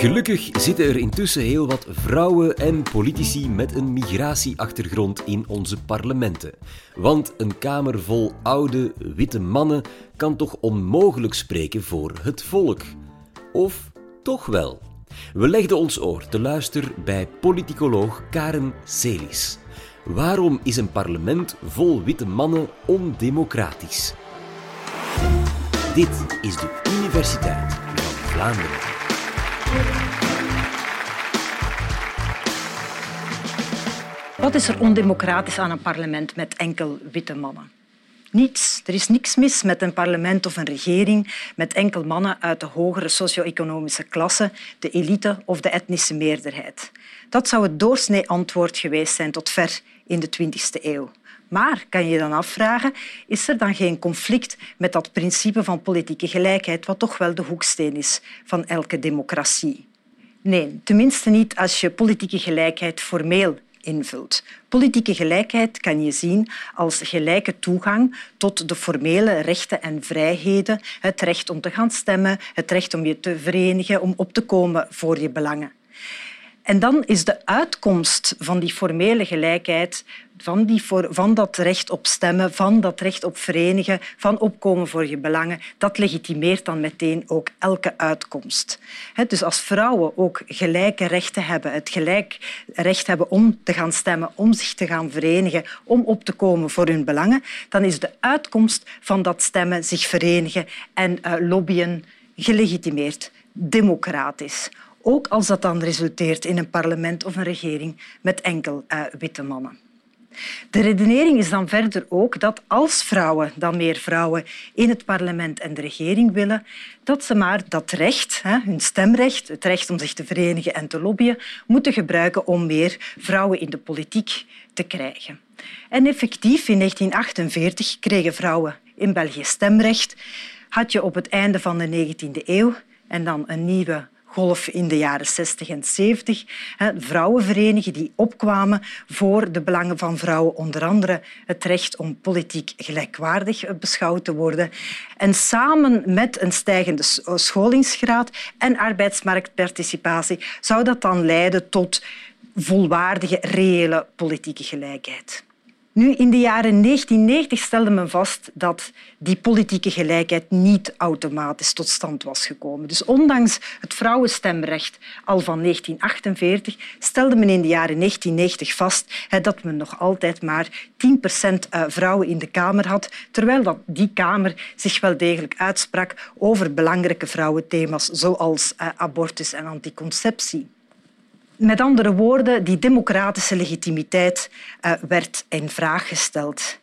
Gelukkig zitten er intussen heel wat vrouwen en politici met een migratieachtergrond in onze parlementen. Want een kamer vol oude, witte mannen kan toch onmogelijk spreken voor het volk? Of toch wel? We legden ons oor te luisteren bij politicoloog Karen Celis. Waarom is een parlement vol witte mannen ondemocratisch? Dit is de Universiteit van Vlaanderen. Wat is er ondemocratisch aan een parlement met enkel witte mannen? Niets. Er is niks mis met een parlement of een regering met enkel mannen uit de hogere socio-economische klasse, de elite of de etnische meerderheid. Dat zou het doorsnee antwoord geweest zijn tot ver in de 20e eeuw. Maar kan je dan afvragen, is er dan geen conflict met dat principe van politieke gelijkheid, wat toch wel de hoeksteen is van elke democratie? Nee, tenminste niet als je politieke gelijkheid formeel invult. Politieke gelijkheid kan je zien als gelijke toegang tot de formele rechten en vrijheden, het recht om te gaan stemmen, het recht om je te verenigen, om op te komen voor je belangen. En dan is de uitkomst van die formele gelijkheid, van, die voor, van dat recht op stemmen, van dat recht op verenigen, van opkomen voor je belangen, dat legitimeert dan meteen ook elke uitkomst. dus als vrouwen ook gelijke rechten hebben, het gelijk recht hebben om te gaan stemmen, om zich te gaan verenigen, om op te komen voor hun belangen, dan is de uitkomst van dat stemmen, zich verenigen en uh, lobbyen gelegitimeerd, democratisch ook als dat dan resulteert in een parlement of een regering met enkel uh, witte mannen. De redenering is dan verder ook dat als vrouwen dan meer vrouwen in het parlement en de regering willen, dat ze maar dat recht, hun stemrecht, het recht om zich te verenigen en te lobbyen, moeten gebruiken om meer vrouwen in de politiek te krijgen. En effectief, in 1948 kregen vrouwen in België stemrecht. Had je op het einde van de 19e eeuw en dan een nieuwe golf in de jaren 60 en 70. Vrouwenverenigingen die opkwamen voor de belangen van vrouwen, onder andere het recht om politiek gelijkwaardig beschouwd te worden. En samen met een stijgende scholingsgraad en arbeidsmarktparticipatie zou dat dan leiden tot volwaardige, reële politieke gelijkheid. Nu, in de jaren 1990 stelde men vast dat die politieke gelijkheid niet automatisch tot stand was gekomen. Dus ondanks het vrouwenstemrecht al van 1948 stelde men in de jaren 1990 vast dat men nog altijd maar 10% eh, vrouwen in de Kamer had, terwijl die Kamer zich wel degelijk uitsprak over belangrijke vrouwenthema's zoals eh, abortus en anticonceptie. Met andere woorden, die democratische legitimiteit uh, werd in vraag gesteld.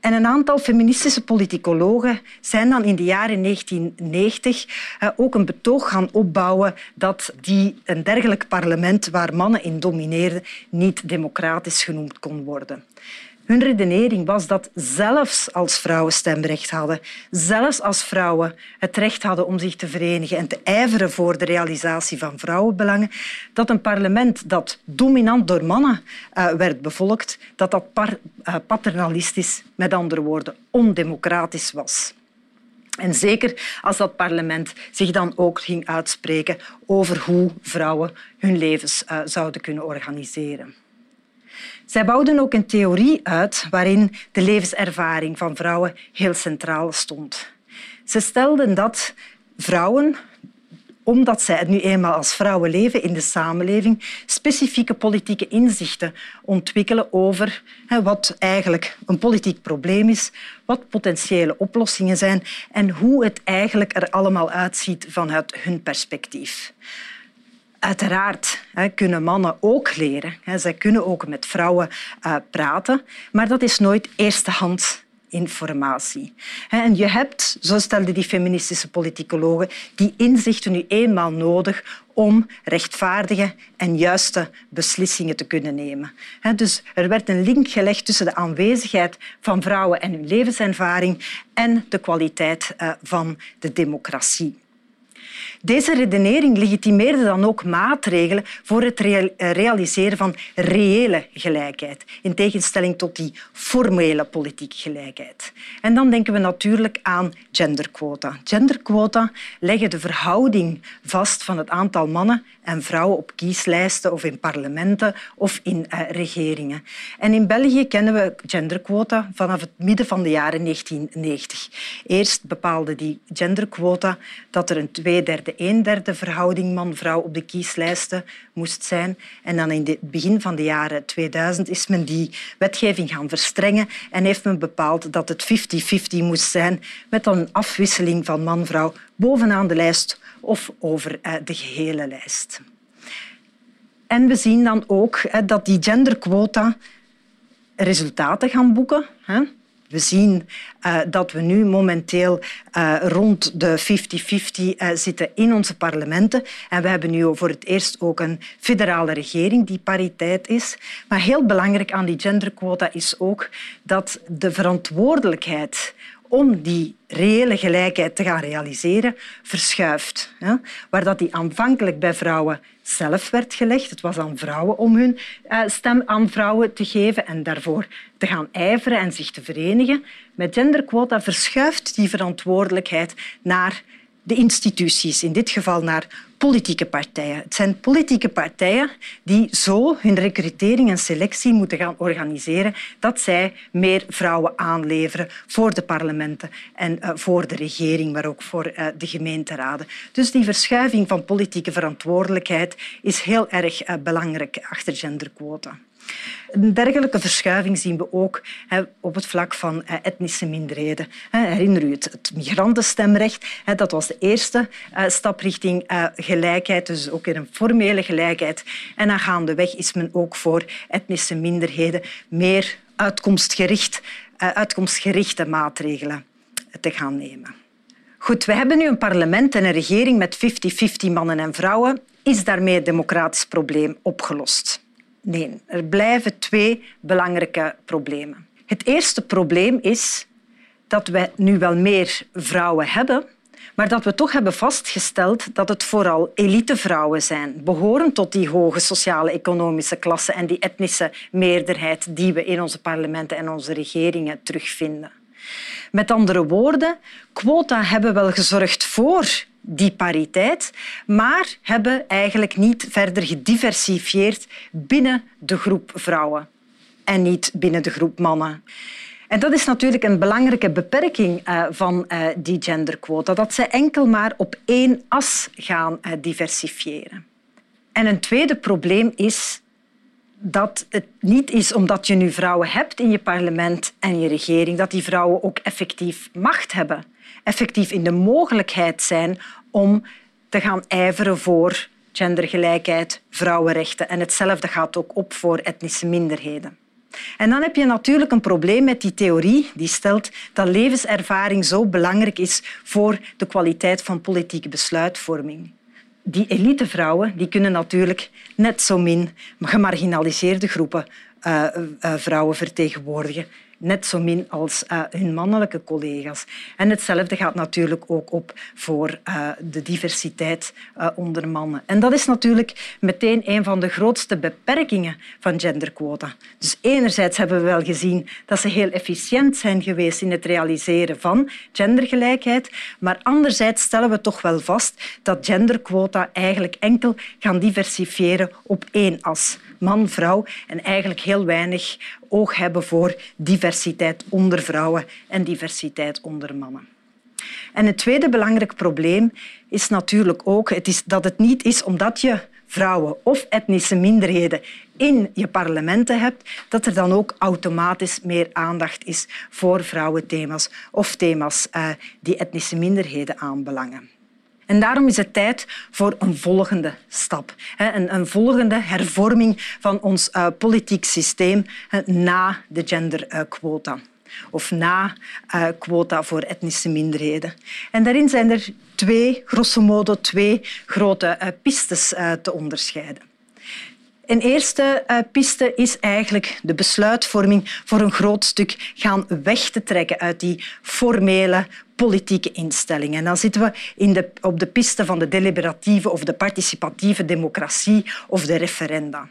En een aantal feministische politicologen zijn dan in de jaren 1990 uh, ook een betoog gaan opbouwen dat die, een dergelijk parlement waar mannen in domineerden niet democratisch genoemd kon worden. Hun redenering was dat zelfs als vrouwen stemrecht hadden, zelfs als vrouwen het recht hadden om zich te verenigen en te ijveren voor de realisatie van vrouwenbelangen, dat een parlement dat dominant door mannen uh, werd bevolkt, dat dat uh, paternalistisch, met andere woorden, ondemocratisch was. En zeker als dat parlement zich dan ook ging uitspreken over hoe vrouwen hun levens uh, zouden kunnen organiseren. Zij bouwden ook een theorie uit waarin de levenservaring van vrouwen heel centraal stond. Ze stelden dat vrouwen, omdat zij nu eenmaal als vrouwen leven in de samenleving, specifieke politieke inzichten ontwikkelen over wat eigenlijk een politiek probleem is, wat potentiële oplossingen zijn en hoe het eigenlijk er allemaal uitziet vanuit hun perspectief. Uiteraard hè, kunnen mannen ook leren. Hè. Zij kunnen ook met vrouwen uh, praten, maar dat is nooit eerstehands informatie. En je hebt, zo stelden die feministische politicologen, die inzichten nu eenmaal nodig om rechtvaardige en juiste beslissingen te kunnen nemen. Dus er werd een link gelegd tussen de aanwezigheid van vrouwen en hun levenservaring en de kwaliteit eh, van de democratie. Deze redenering legitimeerde dan ook maatregelen voor het eh, realiseren van reële gelijkheid, in tegenstelling tot die formele politieke gelijkheid. En dan denken we natuurlijk aan genderquota. Genderquota leggen de verhouding vast van het aantal mannen en vrouwen op kieslijsten of in parlementen of in uh, regeringen. En in België kennen we genderquota vanaf het midden van de jaren 1990. Eerst bepaalde die genderquota dat er een tweederde, een derde verhouding man-vrouw op de kieslijsten moest zijn. En dan in het begin van de jaren 2000 is men die wetgeving gaan verstrengen en heeft men bepaald dat het 50-50 moest zijn met een afwisseling van man-vrouw bovenaan de lijst of over eh, de gehele lijst. En we zien dan ook dat die genderquota resultaten gaan boeken. We zien uh, dat we nu momenteel uh, rond de 50-50 uh, zitten in onze parlementen. En we hebben nu voor het eerst ook een federale regering die pariteit is. Maar heel belangrijk aan die genderquota is ook dat de verantwoordelijkheid om die reële gelijkheid te gaan realiseren, verschuift. Waar dat die aanvankelijk bij vrouwen zelf werd gelegd. Het was aan vrouwen om hun eh, stem aan vrouwen te geven en daarvoor te gaan ijveren en zich te verenigen. Met genderquota verschuift die verantwoordelijkheid naar de instituties, in dit geval naar politieke partijen. Het zijn politieke partijen die zo hun recrutering en selectie moeten gaan organiseren dat zij meer vrouwen aanleveren voor de parlementen en uh, voor de regering, maar ook voor uh, de gemeenteraden. Dus die verschuiving van politieke verantwoordelijkheid is heel erg uh, belangrijk achter genderquota. Een dergelijke verschuiving zien we ook op het vlak van eh, etnische minderheden. Herinner u het, het migrantenstemrecht? Dat was de eerste eh, stap richting eh, gelijkheid, dus ook in een formele gelijkheid. En dan gaandeweg is men ook voor etnische minderheden meer uitkomstgericht, uitkomstgerichte maatregelen te gaan nemen. Goed, we hebben nu een parlement en een regering met 50-50 mannen en vrouwen. Is daarmee het democratisch probleem opgelost? Nee, er blijven twee belangrijke problemen. Het eerste probleem is dat we nu wel meer vrouwen hebben, maar dat we toch hebben vastgesteld dat het vooral elitevrouwen zijn, behorend tot die hoge sociale economische klasse en die etnische meerderheid die we in onze parlementen en onze regeringen terugvinden. Met andere woorden, quota hebben wel gezorgd voor die pariteit, maar hebben eigenlijk niet verder gediversifieerd binnen de groep vrouwen en niet binnen de groep mannen. En dat is natuurlijk een belangrijke beperking uh, van uh, die genderquota, dat ze enkel maar op één as gaan uh, diversifiëren. En een tweede probleem is dat het niet is omdat je nu vrouwen hebt in je parlement en je regering, dat die vrouwen ook effectief macht hebben effectief in de mogelijkheid zijn om te gaan ijveren voor gendergelijkheid, vrouwenrechten. En hetzelfde gaat ook op voor etnische minderheden. En dan heb je natuurlijk een probleem met die theorie die stelt dat levenservaring zo belangrijk is voor de kwaliteit van politieke besluitvorming. Die elitevrouwen die kunnen natuurlijk net zo min gemarginaliseerde groepen uh, uh, vrouwen vertegenwoordigen net zo min als uh, hun mannelijke collega's. En hetzelfde gaat natuurlijk ook op voor uh, de diversiteit uh, onder mannen. En dat is natuurlijk meteen een van de grootste beperkingen van genderquota. Dus enerzijds hebben we wel gezien dat ze heel efficiënt zijn geweest in het realiseren van gendergelijkheid, maar anderzijds stellen we toch wel vast dat genderquota eigenlijk enkel gaan diversifiëren op één as man-vrouw en eigenlijk heel weinig oog hebben voor diversiteit onder vrouwen en diversiteit onder mannen. En het tweede belangrijk probleem is natuurlijk ook het is dat het niet is omdat je vrouwen of etnische minderheden in je parlementen hebt, dat er dan ook automatisch meer aandacht is voor vrouwenthema's of thema's uh, die etnische minderheden aanbelangen. En daarom is het tijd voor een volgende stap. Een, volgende hervorming van ons uh, politiek systeem na de genderquota. Of na uh, quota voor etnische minderheden. En daarin zijn er twee, grosso modo, twee grote uh, pistes te onderscheiden. Een eerste uh, piste is eigenlijk de besluitvorming voor een groot stuk gaan weg te trekken uit die formele politieke instellingen. En dan zitten we in de, op de piste van de deliberatieve of de participatieve democratie of de referenda.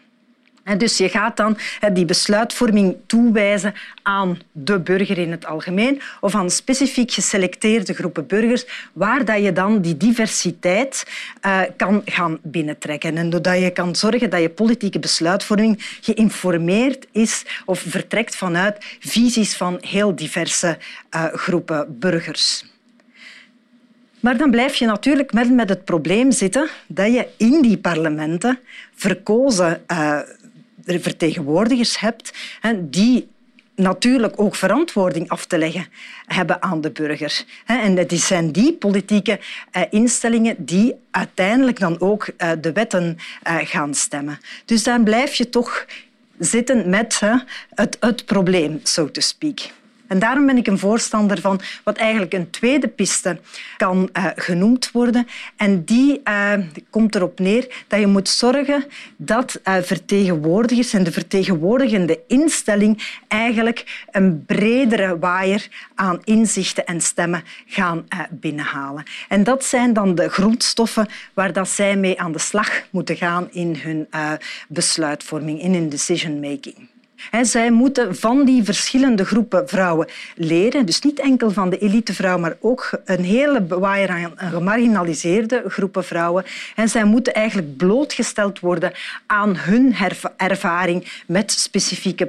Dus je gaat dan die besluitvorming toewijzen aan de burger in het algemeen of aan specifiek geselecteerde groepen burgers, waar dat je dan die diversiteit uh, kan gaan binnentrekken. En doordat je kan zorgen dat je politieke besluitvorming geïnformeerd is of vertrekt vanuit visies van heel diverse uh, groepen burgers. Maar dan blijf je natuurlijk met, met het probleem zitten dat je in die parlementen verkozen uh, vertegenwoordigers hebt die natuurlijk ook verantwoording af te leggen hebben aan de burger. En het zijn die politieke eh, instellingen die uiteindelijk dan ook eh, de wetten eh, gaan stemmen. Dus dan blijf je toch zitten met het, het probleem, so to speak. En daarom ben ik een voorstander van wat eigenlijk een tweede piste kan uh, genoemd worden. En die uh, komt erop neer dat je moet zorgen dat uh, vertegenwoordigers en de vertegenwoordigende instelling eigenlijk een bredere waaier aan inzichten en stemmen gaan binnenhalen. En dat zijn dan de grondstoffen waar dat zij mee aan de slag moeten gaan in hun besluitvorming, in hun decision making. Zij moeten van die verschillende groepen vrouwen leren. Dus niet enkel van de elitevrouw, maar ook een hele waaier aan gemarginaliseerde groepen vrouwen. En zij moeten eigenlijk blootgesteld worden aan hun ervaring met specifieke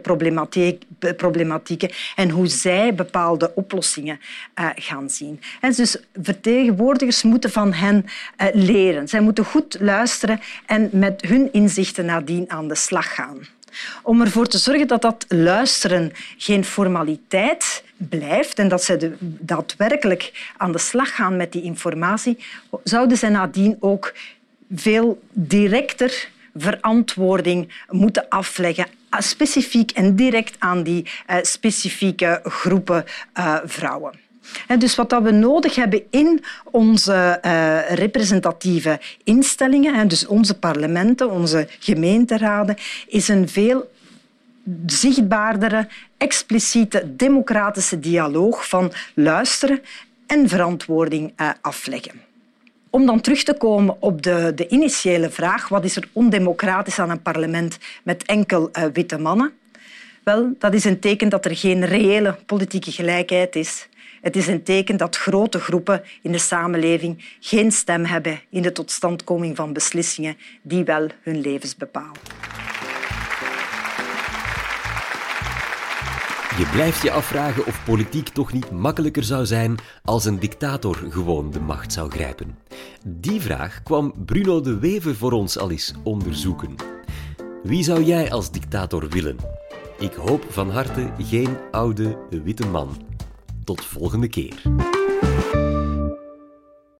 problematieken en hoe zij bepaalde oplossingen uh, gaan zien. En dus vertegenwoordigers moeten van hen uh, leren. Zij moeten goed luisteren en met hun inzichten nadien aan de slag gaan. Om ervoor te zorgen dat dat luisteren geen formaliteit blijft en dat ze daadwerkelijk aan de slag gaan met die informatie, zouden ze nadien ook veel directer verantwoording moeten afleggen specifiek en direct aan die uh, specifieke groepen uh, vrouwen. Dus wat we nodig hebben in onze uh, representatieve instellingen, dus onze parlementen, onze gemeenteraden, is een veel zichtbaardere, expliciete democratische dialoog van luisteren en verantwoording uh, afleggen. Om dan terug te komen op de, de, initiële vraag, wat is er ondemocratisch aan een parlement met enkel uh, witte mannen? Wel, dat is een teken dat er geen reële politieke gelijkheid is het is een teken dat grote groepen in de samenleving geen stem hebben in de totstandkoming van beslissingen die wel hun levens bepalen. Je blijft je afvragen of politiek toch niet makkelijker zou zijn als een dictator gewoon de macht zou grijpen. Die vraag kwam Bruno de Wever voor ons al eens onderzoeken. Wie zou jij als dictator willen? Ik hoop van harte geen oude witte man. Tot volgende keer.